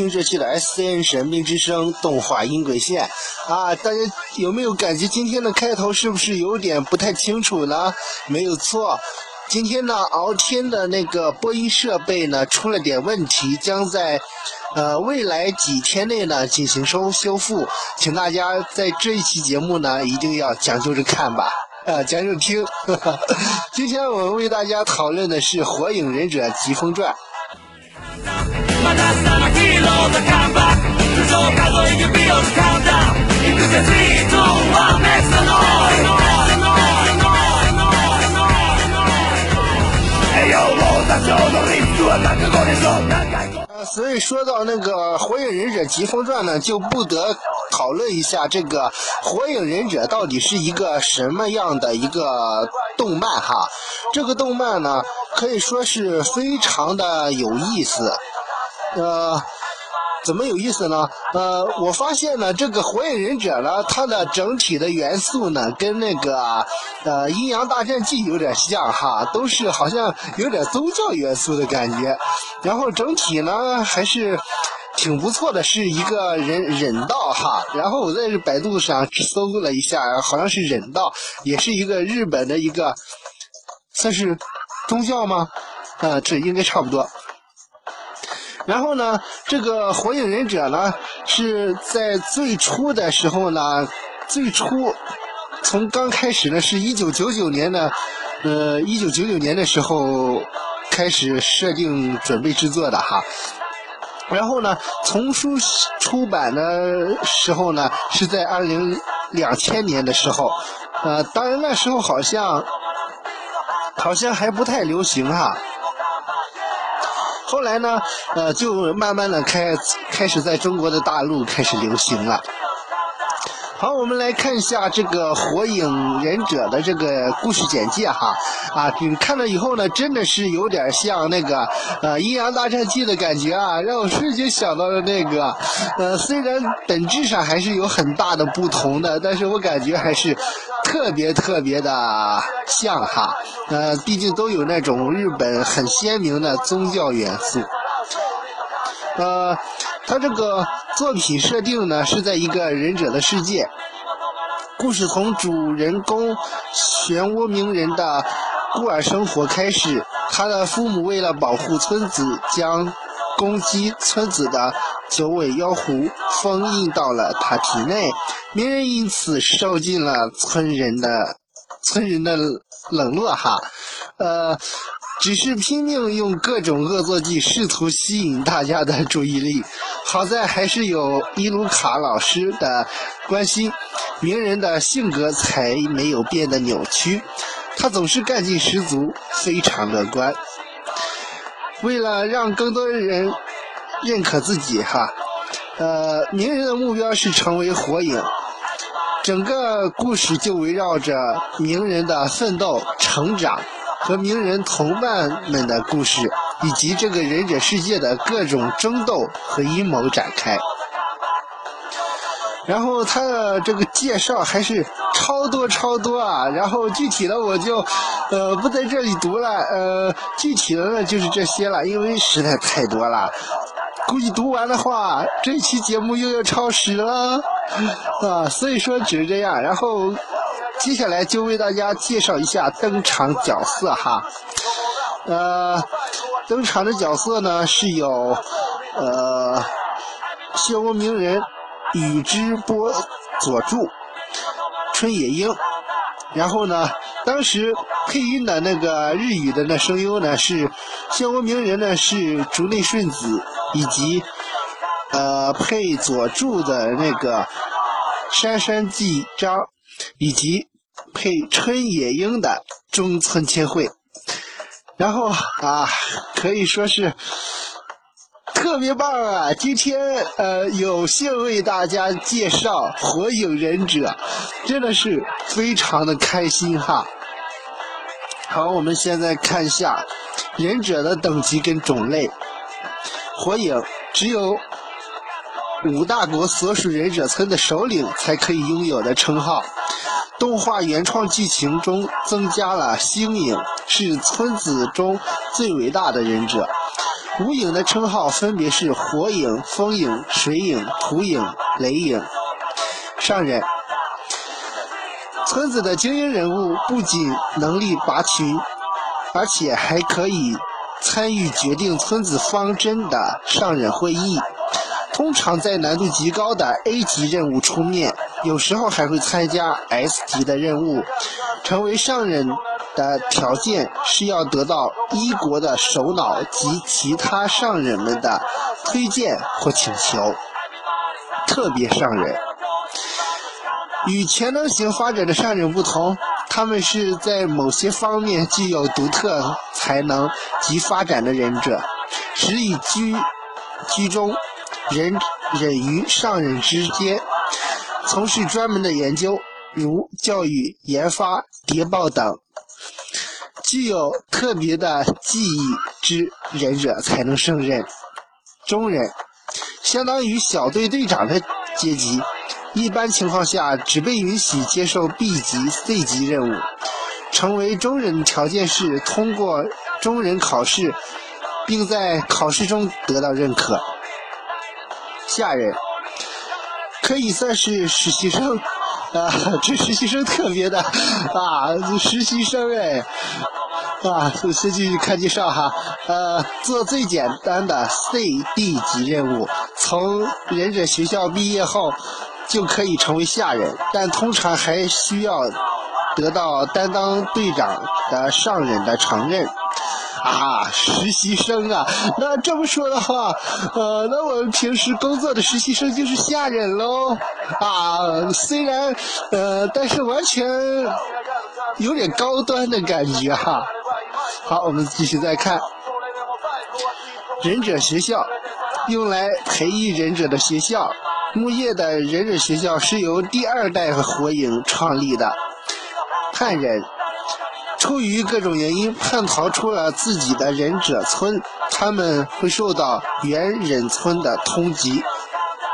听这期的 SCN 神秘之声动画音轨线啊！大家有没有感觉今天的开头是不是有点不太清楚呢？没有错，今天呢敖天的那个播音设备呢出了点问题，将在呃未来几天内呢进行修修复，请大家在这一期节目呢一定要讲究着看吧，啊讲究听。今天我们为大家讨论的是《火影忍者疾风传》。まださなヒーローだカムバック頭上数え指をカウンダウン行くぜ3、2、1 Make some noise Hey yo 王座上のリスクは覚悟でしょ何回呃，所以说到那个《火影忍者疾风传》呢，就不得讨论一下这个《火影忍者》到底是一个什么样的一个动漫哈。这个动漫呢，可以说是非常的有意思。呃， 怎么有意思呢？呃，我发现呢，这个火影忍者呢，它的整体的元素呢，跟那个呃阴阳大战记有点像哈，都是好像有点宗教元素的感觉。然后整体呢还是挺不错的，是一个忍忍道哈。然后我在百度上搜了一下，好像是忍道，也是一个日本的一个算是宗教吗？啊，这应该差不多。然后呢，这个火影忍者呢是在最初的时候呢，最初从刚开始呢是一九九九年的，呃，一九九九年的时候开始设定准备制作的哈。然后呢，丛书出版的时候呢是在二零两千年的时候，呃，当然那时候好像好像还不太流行哈。后来呢，呃，就慢慢的开开始在中国的大陆开始流行了。好，我们来看一下这个《火影忍者》的这个故事简介哈。啊，你看了以后呢，真的是有点像那个呃《阴阳大战记》的感觉啊，让我瞬间想到了那个。呃，虽然本质上还是有很大的不同的，但是我感觉还是特别特别的像哈。呃，毕竟都有那种日本很鲜明的宗教元素。呃。他这个作品设定呢，是在一个忍者的世界。故事从主人公漩涡鸣人的孤儿生活开始。他的父母为了保护村子，将攻击村子的九尾妖狐封印到了他体内。鸣人因此受尽了村人的村人的冷落哈。呃。只是拼命用各种恶作剧，试图吸引大家的注意力。好在还是有伊鲁卡老师的关心，鸣人的性格才没有变得扭曲。他总是干劲十足，非常乐观。为了让更多人认可自己，哈，呃，鸣人的目标是成为火影。整个故事就围绕着鸣人的奋斗、成长。和名人同伴们的故事，以及这个忍者世界的各种争斗和阴谋展开。然后他的这个介绍还是超多超多啊！然后具体的我就呃不在这里读了，呃具体的呢就是这些了，因为实在太多了，估计读完的话这期节目又要超时了啊！所以说只是这样，然后。接下来就为大家介绍一下登场角色哈，呃，登场的角色呢是有呃，漩涡鸣人、宇智波佐助、春野樱，然后呢，当时配音的那个日语的那声优呢是漩涡鸣人呢是竹内顺子，以及呃配佐助的那个杉山纪章，以及。配春野樱的中村千惠，然后啊，可以说是特别棒啊！今天呃，有幸为大家介绍《火影忍者》，真的是非常的开心哈。好，我们现在看一下忍者的等级跟种类。火影只有五大国所属忍者村的首领才可以拥有的称号。动画原创剧情中增加了星影是村子中最伟大的忍者，五影的称号分别是火影、风影、水影、土影、雷影。上忍，村子的精英人物不仅能力拔群，而且还可以参与决定村子方针的上忍会议。通常在难度极高的 A 级任务出面，有时候还会参加 S 级的任务。成为上忍的条件是要得到一国的首脑及其他上忍们的推荐或请求。特别上忍与全能型发展的上忍不同，他们是在某些方面具有独特才能及发展的忍者，实以居居中。忍忍于上忍之间，从事专门的研究，如教育、研发、谍报等，具有特别的技艺之忍者才能胜任。中忍相当于小队队长的阶级，一般情况下只被允许接受 B 级、C 级任务。成为中忍条件是通过中忍考试，并在考试中得到认可。下人可以算是实习生 啊，这实习生特别的 啊，实习生哎啊，先继续看介绍哈，呃，做最简单的 C、D 级任务，从忍者学校毕业后就可以成为下人，但通常还需要得到担当队长的上忍的承认。啊，实习生啊，那这么说的话，呃，那我们平时工作的实习生就是下人喽。啊，虽然，呃，但是完全有点高端的感觉哈。好，我们继续再看，忍者学校，用来培育忍者的学校。木叶的忍者学校是由第二代火影创立的，汉人。出于各种原因叛逃出了自己的忍者村，他们会受到原忍村的通缉，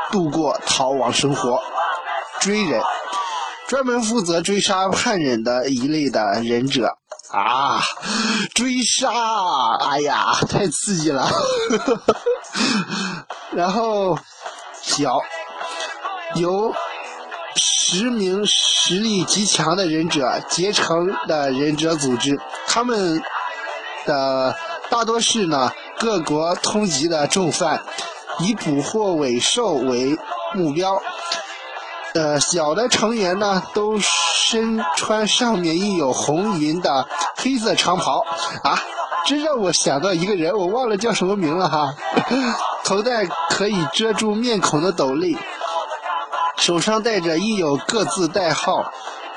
度过逃亡生活。追忍，专门负责追杀叛忍的一类的忍者啊！追杀，哎呀，太刺激了！然后小，由。十名实力极强的忍者结成的忍者组织，他们的大多是呢各国通缉的重犯，以捕获尾兽为目标。呃，小的成员呢都身穿上面印有红云的黑色长袍啊，这让我想到一个人，我忘了叫什么名了哈，头戴可以遮住面孔的斗笠。手上戴着印有各自代号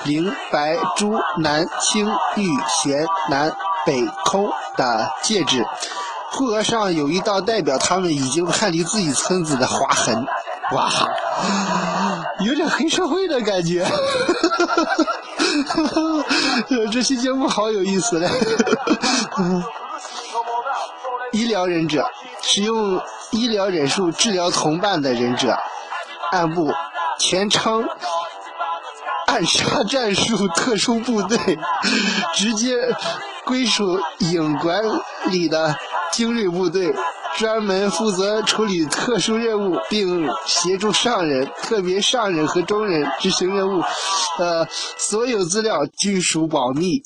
灵、白、朱、南、青、玉、玄、南、北、空的戒指，护额上有一道代表他们已经叛离自己村子的划痕。哇，有点黑社会的感觉。哈 哈这期节目好有意思嘞。医疗忍者使用医疗忍术治疗同伴的忍者，暗部。全称暗杀战术特殊部队，直接归属影管理的精锐部队，专门负责处理特殊任务，并协助上人，特别上人和中人执行任务。呃，所有资料均属保密。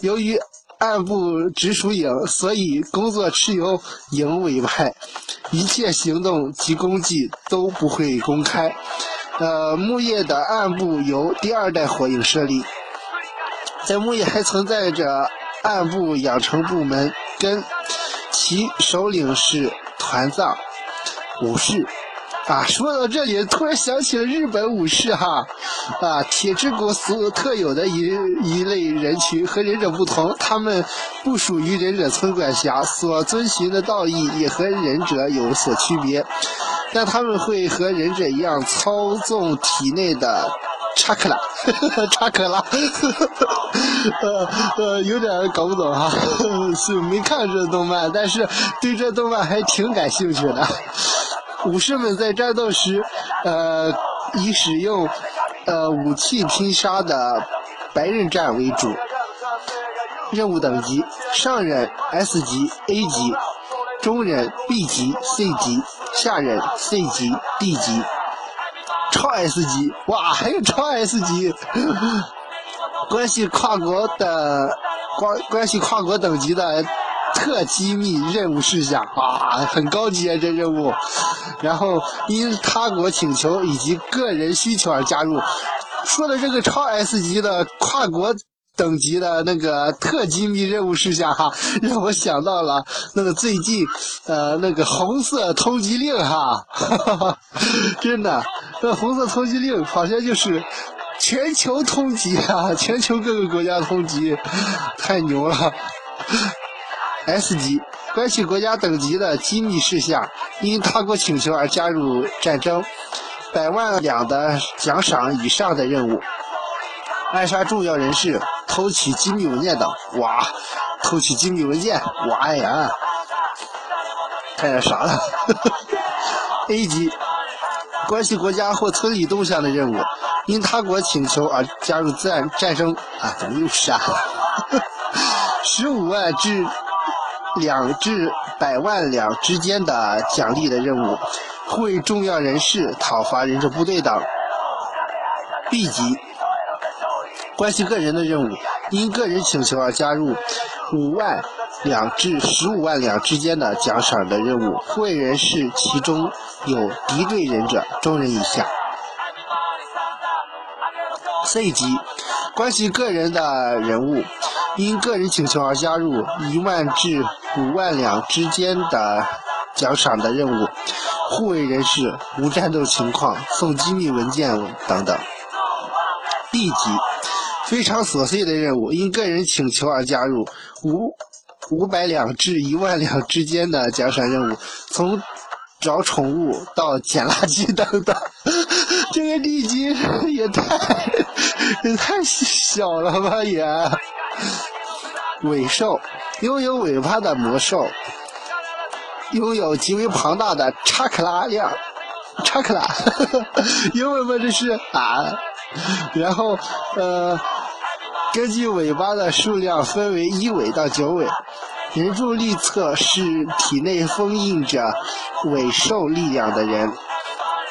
由于暗部直属影，所以工作是由影委派，一切行动及功绩都不会公开。呃，木叶的暗部由第二代火影设立，在木叶还存在着暗部养成部门，跟其首领是团藏武士。啊，说到这里，突然想起了日本武士哈，啊，铁之国所有特有的一一类人群和忍者不同，他们不属于忍者村管辖，所遵循的道义也和忍者有所区别。但他们会和忍者一样操纵体内的查克拉，查克拉，呃呃，有点搞不懂哈，是没看这动漫，但是对这动漫还挺感兴趣的。武士们在战斗时，呃，以使用呃武器拼杀的白刃战为主。任务等级：上忍 S 级、A 级。中人 B 级、C 级，下人 C 级、D 级，超 S 级，哇，还有超 S 级，关系跨国的关关系跨国等级的特机密任务事项哇，很高级啊这任务，然后因他国请求以及个人需求而加入。说的这个超 S 级的跨国。等级的那个特机密任务事项哈，让我想到了那个最近呃那个红色通缉令哈，哈哈哈，真的，那红色通缉令好像就是全球通缉啊，全球各个国家通缉，太牛了。S 级关系国家等级的机密事项，因他国请求而加入战争，百万两的奖赏以上的任务，暗杀重要人士。偷取机密文件的，哇！偷取机密文件，哇呀！看点啥了？A 级，关系国家或村里动向的任务，因他国请求而加入战战争啊？怎么又是啊？十五万至两至百万两之间的奖励的任务，会重要人士、讨伐忍者部队等。B 级。关系个人的任务，因个人请求而加入五万两至十五万两之间的奖赏的任务，护卫人士其中有敌对忍者中人以下。C 级关系个人的人物，因个人请求而加入一万至五万两之间的奖赏的任务，护卫人士无战斗情况送机密文件等等。D 级。非常琐碎的任务，因个人请求而加入五五百两至一万两之间的奖赏任务，从找宠物到捡垃圾等等。这个地级也太也太小了吧也。尾兽，拥有尾巴的魔兽，拥有极为庞大的查克拉量，查克拉，英文吗这是啊？然后呃。根据尾巴的数量分为一尾到九尾，人柱力测是体内封印着尾兽力量的人。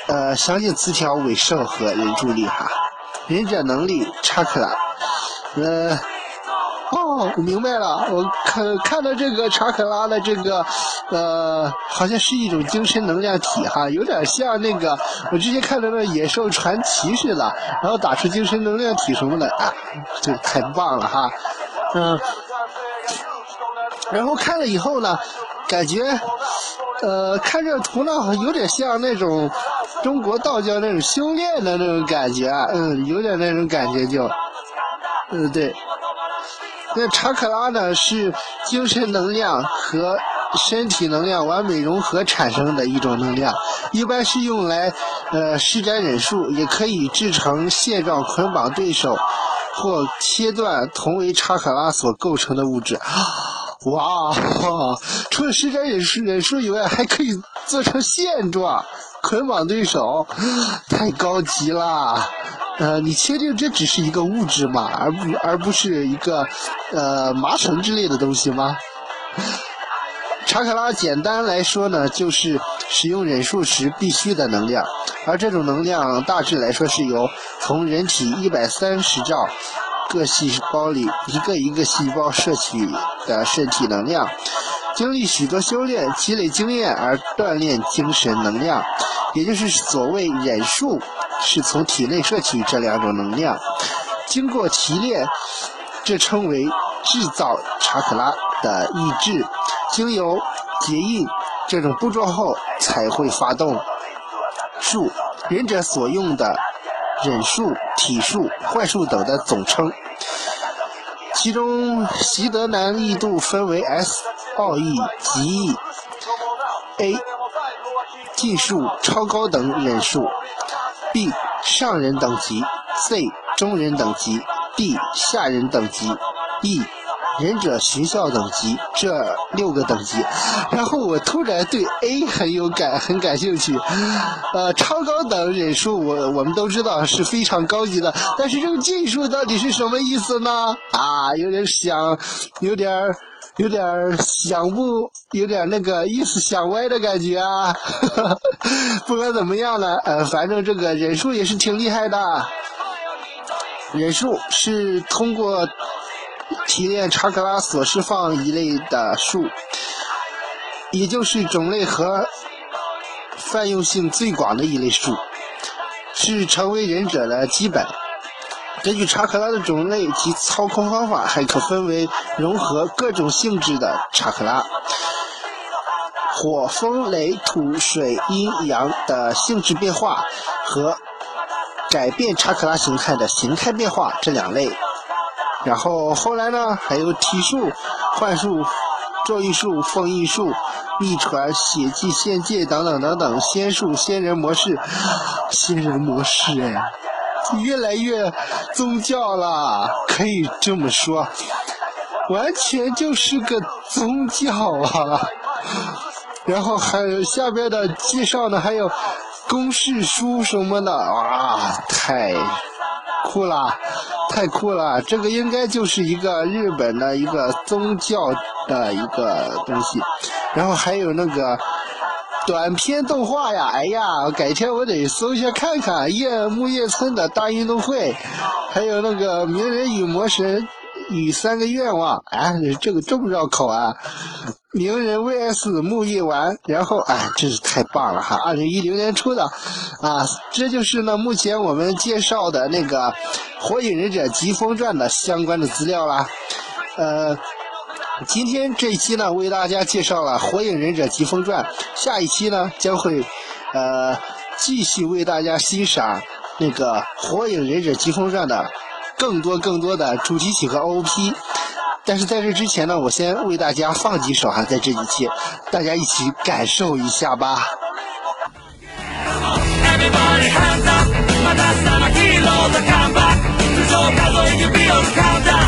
呃，详细词条：尾兽和人柱力哈。忍者能力：查克拉。呃。哦，我明白了。我看看到这个查克拉的这个，呃，好像是一种精神能量体哈，有点像那个我之前看到那野兽传奇似的，然后打出精神能量体什么的啊，这太棒了哈。嗯，然后看了以后呢，感觉，呃，看这图呢，有点像那种中国道教那种修炼的那种感觉，嗯，有点那种感觉就，嗯，对。那查克拉呢，是精神能量和身体能量完美融合产生的一种能量，一般是用来呃施展忍术，也可以制成线状捆绑对手或切断同为查克拉所构成的物质。哇，哦除了施展忍术忍术以外，还可以做成线状捆绑对手，太高级了。呃，你确定这只是一个物质吗？而不而不是一个呃麻绳之类的东西吗？查克拉简单来说呢，就是使用忍术时必须的能量，而这种能量大致来说是由从人体一百三十兆个细胞里一个一个细胞摄取的身体能量，经历许多修炼、积累经验而锻炼精神能量，也就是所谓忍术。是从体内摄取这两种能量，经过提炼，这称为制造查克拉的意志，经由结印这种步骤后才会发动术。忍者所用的忍术、体术、幻术等的总称，其中习得难易度分为 S、奥义、极易、A、技术、超高等忍术。B 上人等级，C 中人等级，D 下人等级，E 忍者学校等级，这六个等级。然后我突然对 A 很有感，很感兴趣。呃，超高等忍术，我我们都知道是非常高级的，但是这个技术到底是什么意思呢？啊，有点想，有点有点想不，有点那个意思想歪的感觉啊。不管怎么样呢，呃，反正这个忍术也是挺厉害的。忍术是通过提炼查克拉所释放一类的术，也就是种类和泛用性最广的一类术，是成为忍者的基本。根据查克拉的种类及操控方法，还可分为融合各种性质的查克拉，火、风、雷、土、水、阴阳的性质变化和。改变查克拉形态的形态变化这两类，然后后来呢，还有体术、幻术、咒语术、封印术、秘传、血迹、仙界等等等等，仙术、仙人模式、仙人模式，哎，越来越宗教了，可以这么说，完全就是个宗教啊。然后还有下边的介绍呢，还有。公式书什么的，哇，太酷了，太酷了！这个应该就是一个日本的一个宗教的一个东西。然后还有那个短片动画呀，哎呀，改天我得搜一下看看。夜木叶村的大运动会，还有那个鸣人与魔神与三个愿望，哎，这个这么绕口啊！鸣人 VS 木叶丸，然后哎，真是太棒了哈！二零一零年出的，啊，这就是呢目前我们介绍的那个《火影忍者疾风传》的相关的资料啦。呃，今天这一期呢为大家介绍了《火影忍者疾风传》，下一期呢将会呃继续为大家欣赏那个《火影忍者疾风传》的更多更多的主题曲和 OP。但是在这之前呢，我先为大家放几首哈，在这几期，大家一起感受一下吧。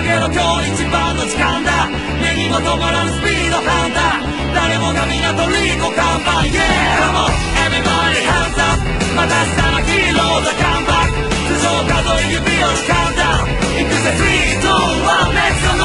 だって助けろ知られ合いじゃないぜ紙一重の殺生入り組んだ感情築き上げたけど起き上がる男性が勇気となる立ち上がれば今以上苦しみ伴うそれでも最後はきっと笑う全てさらう勝利と感謝 Everybody stand up 上げろ今日一番の時間だ目にも止まらぬスピードハンター誰もが港リーコ看板 Yeah Come on Everybody hands up また下のヒーローがカムバック頭上数え指をカウンダウンいくぜ3、2、1、Let's go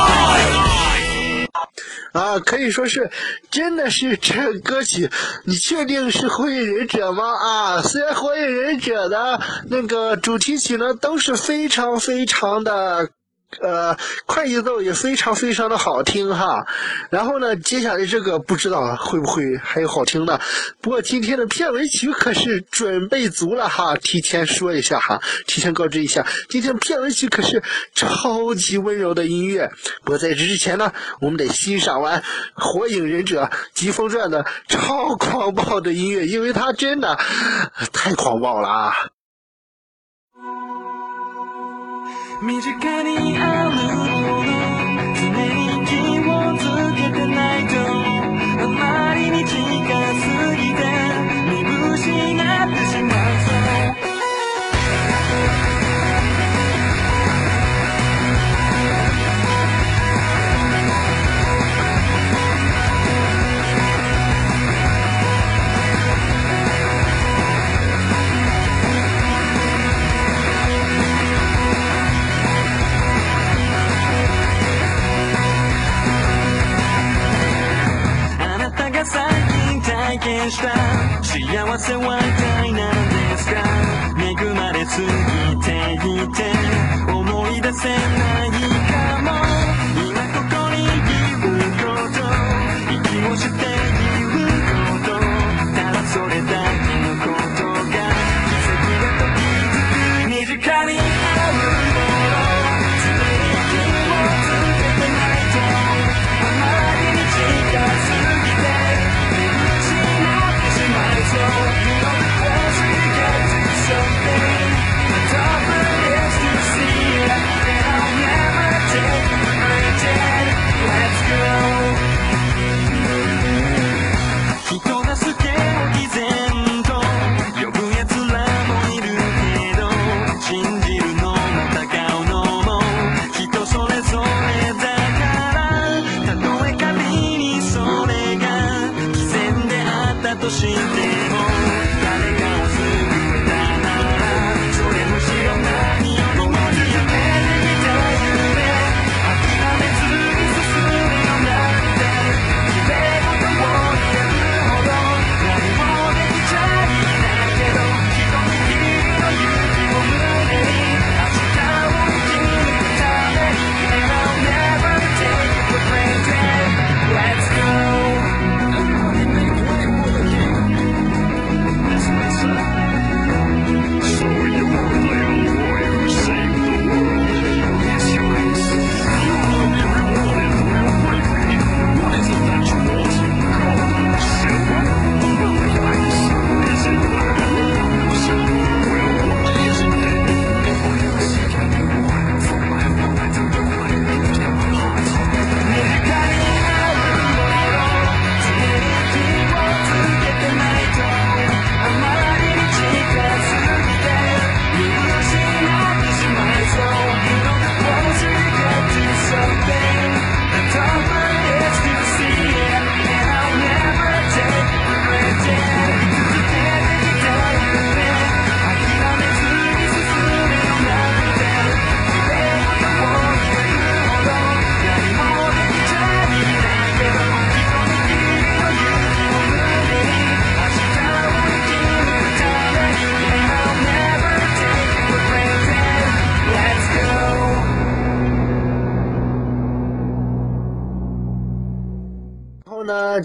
啊，可以说是，真的是这歌曲，你确定是火影忍者吗？啊，虽然火影忍者的那个主题曲呢，都是非常非常的。 呃，快节奏也非常非常的好听哈，然后呢，接下来这个不知道会不会还有好听的，不过今天的片尾曲可是准备足了哈，提前说一下哈，提前告知一下，今天片尾曲可是超级温柔的音乐。不过在这之前呢，我们得欣赏完《火影忍者疾风传》的超狂暴的音乐，因为它真的太狂暴了啊。身近にあるもの常に気をつけてないとあまりに近すぎて見失ってしまう幸せは一体何ですか？恵まれすぎていて思い出せない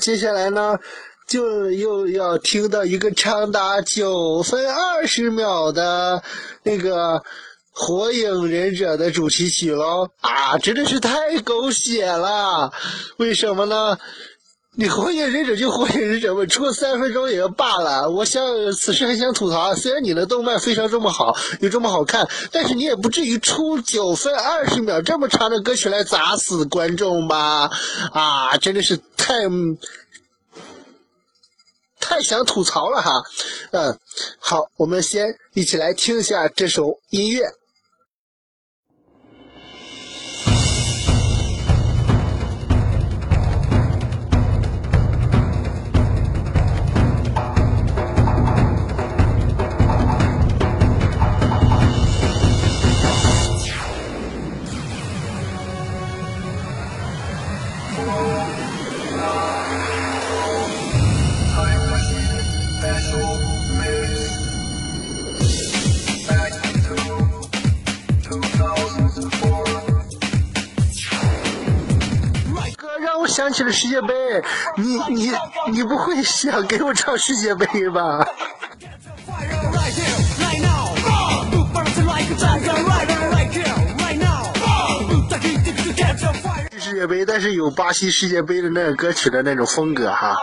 接下来呢，就又要听到一个长达九分二十秒的那个《火影忍者》的主题曲喽！啊，真的是太狗血了！为什么呢？你火影忍者就火影忍者吧，出个三分钟也就罢了。我想此时很想吐槽，虽然你的动漫非常这么好，又这么好看，但是你也不至于出九分二十秒这么长的歌曲来砸死观众吧？啊，真的是太太想吐槽了哈。嗯，好，我们先一起来听一下这首音乐。哥让我想起了世界杯，你你你不会想给我唱世界杯吧？但是有巴西世界杯的那个歌曲的那种风格哈。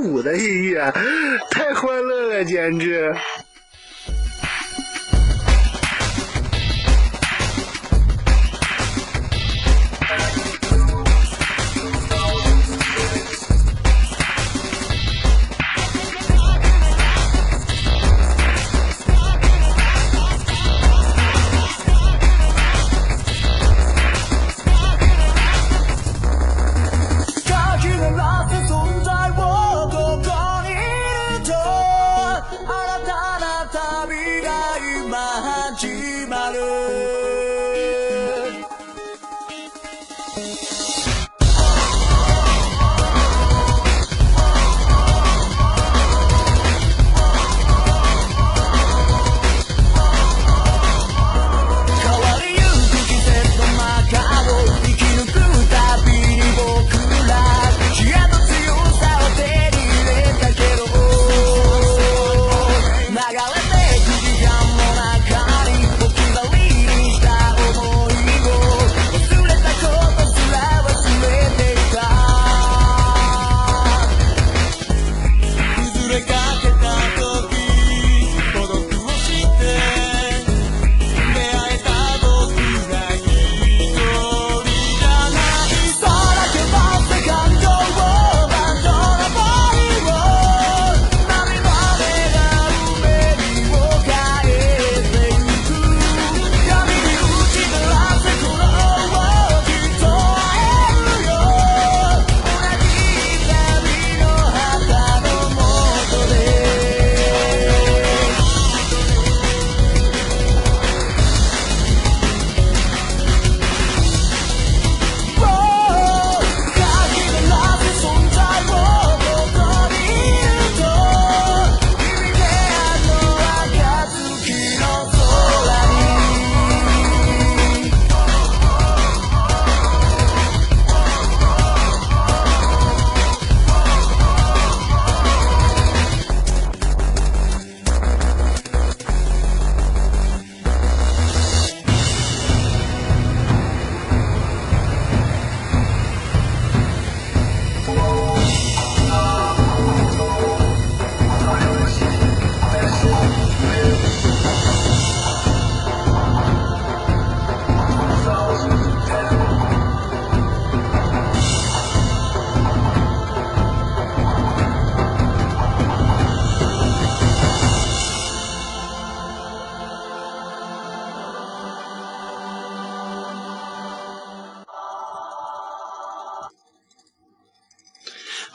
跳集体舞的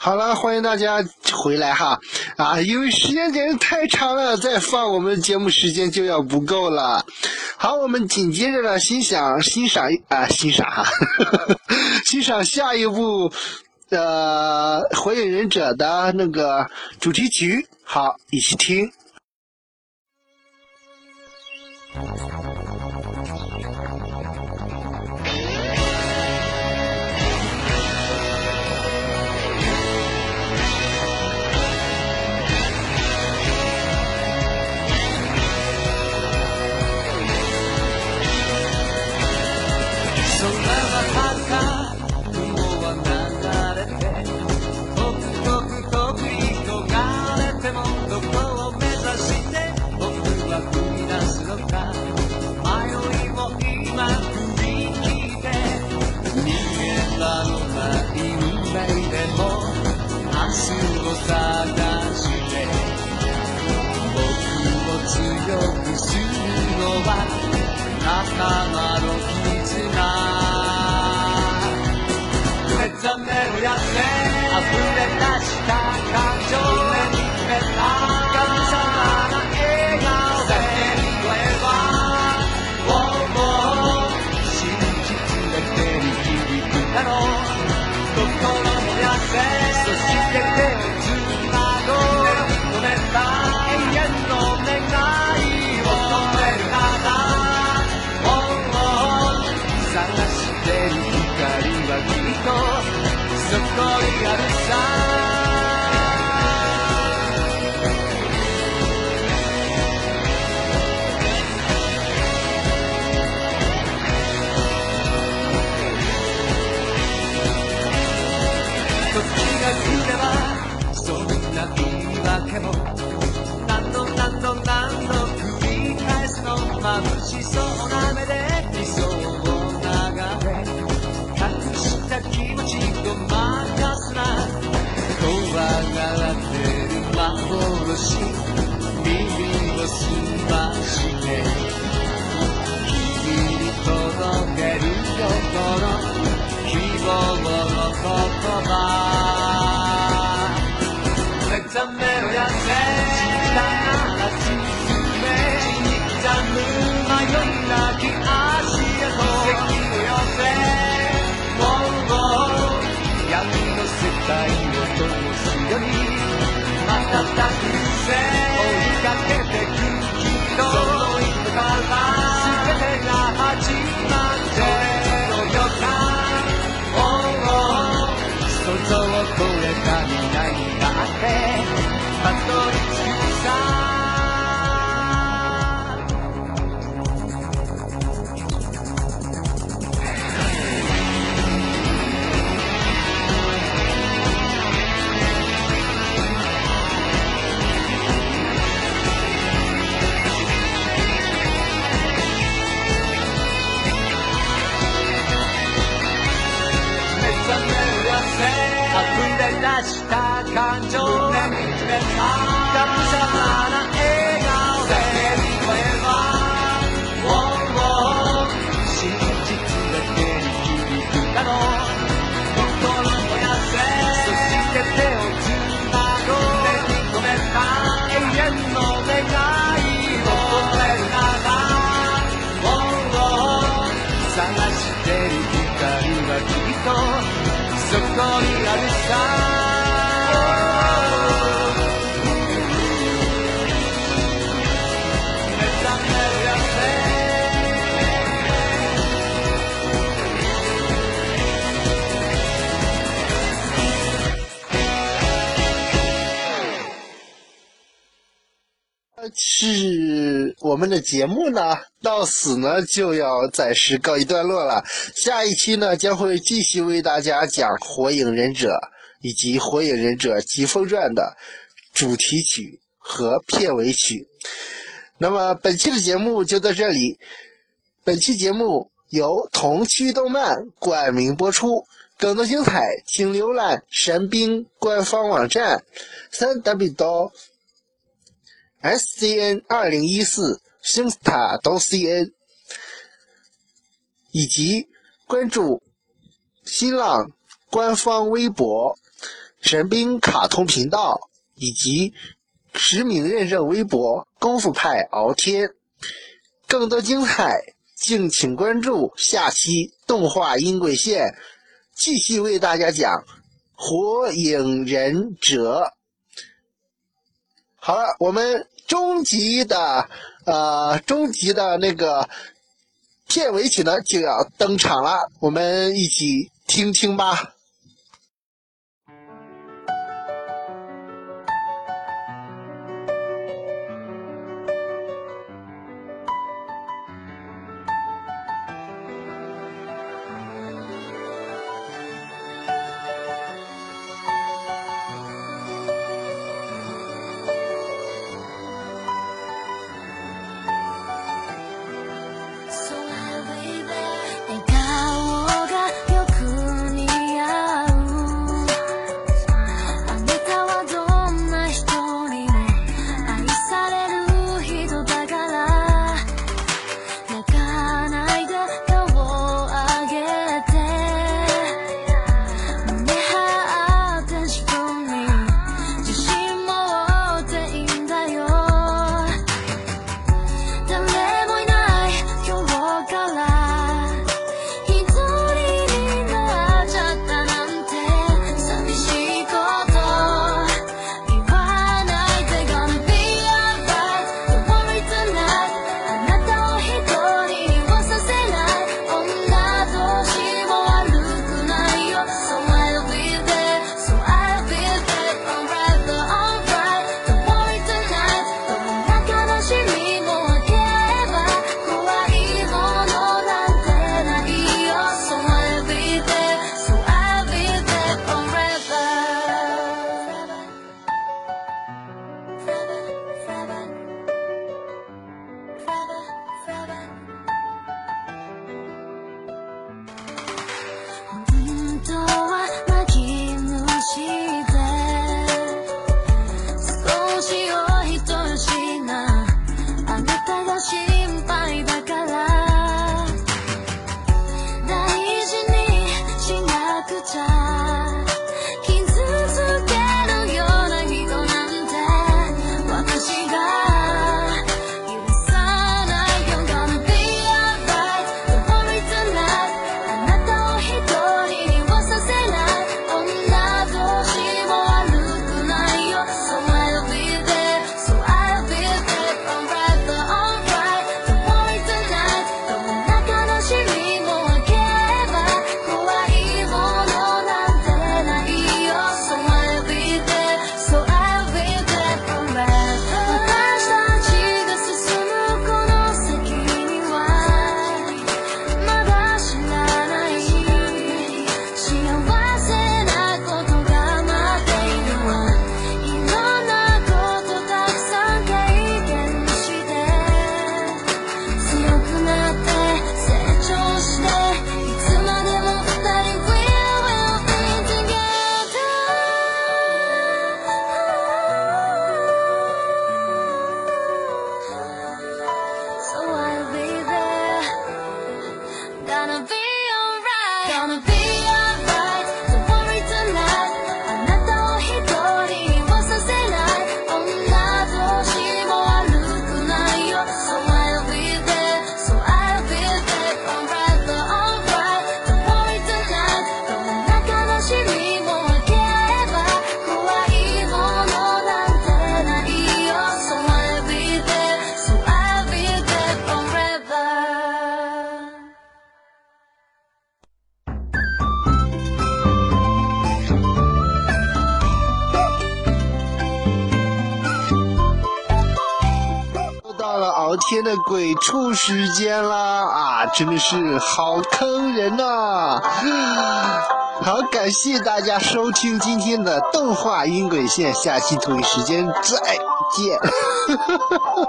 好了，欢迎大家回来哈啊！因为时间简直太长了，再放我们节目时间就要不够了。好，我们紧接着呢，欣赏欣赏啊，欣赏哈，欣赏下一部呃《火影忍者》的那个主题曲。好，一起听。僕を強くするのは仲間。是我们的节目呢，到此呢就要暂时告一段落了。下一期呢将会继续为大家讲《火影忍者》以及《火影忍者疾风传》的主题曲和片尾曲。那么本期的节目就到这里。本期节目由同趣动漫冠名播出，更多精彩请浏览神兵官方网站：三 w 刀。Scn 二零一四星 star 到 cn，以及关注新浪官方微博神兵卡通频道以及实名认证微博功夫派敖天。更多精彩，敬请关注下期动画音轨线，继续为大家讲《火影忍者》。好了，我们终极的呃终极的那个片尾曲呢就要登场了，我们一起听听吧。鬼畜时间啦啊，真的是好坑人呐！好，感谢大家收听今天的动画音轨线，下期同一时间再见。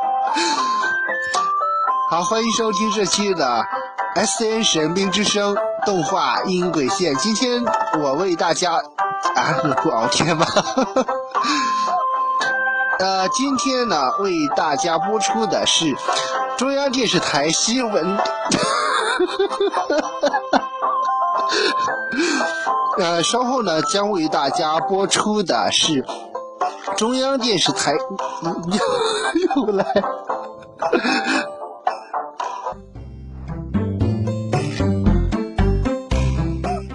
好，欢迎收听这期的 S N 神兵之声动画音轨线。今天我为大家啊，不熬天吗？呃，今天呢，为大家播出的是中央电视台新闻，呃，稍后呢将为大家播出的是中央电视台又 又来。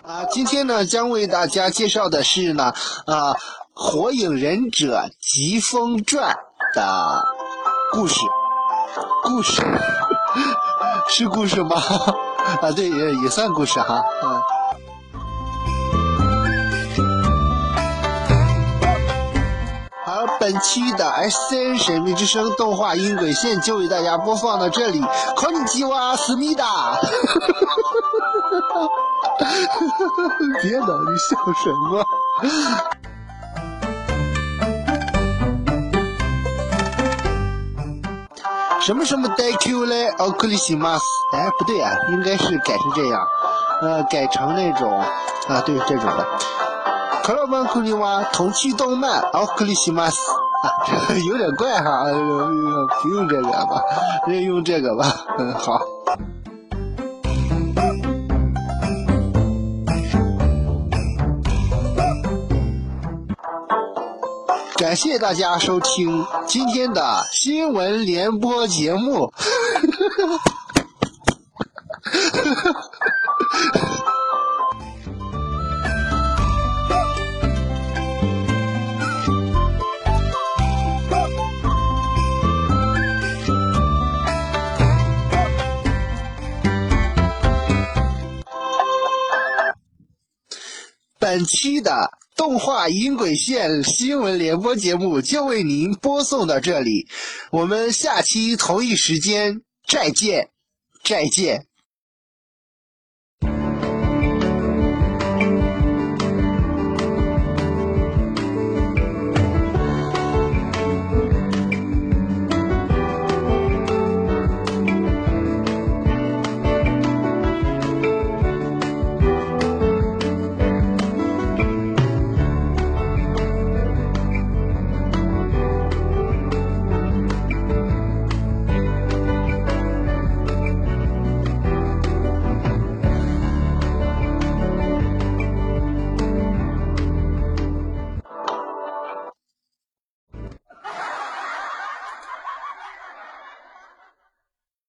啊，今天呢将为大家介绍的是呢啊《火影忍者疾风传》的故事，故事是故事吗？啊，对，也也算故事哈，嗯。好，本期的 S N 神秘之声动画音轨线就为大家播放到这里。こんにちは，思密达。别闹，你笑什么？ 什么什么带 Q 嘞？奥克里西马斯？哎，不对啊，应该是改成这样，呃，改成那种啊，对，这种的。克罗曼库尼娃同趣动漫奥克里西马斯啊，有点怪哈，不用这个吧，用这个吧，嗯，好。感谢大家收听今天的新闻联播节目。本期的动画音轨线新闻联播节目就为您播送到这里，我们下期同一时间再见，再见。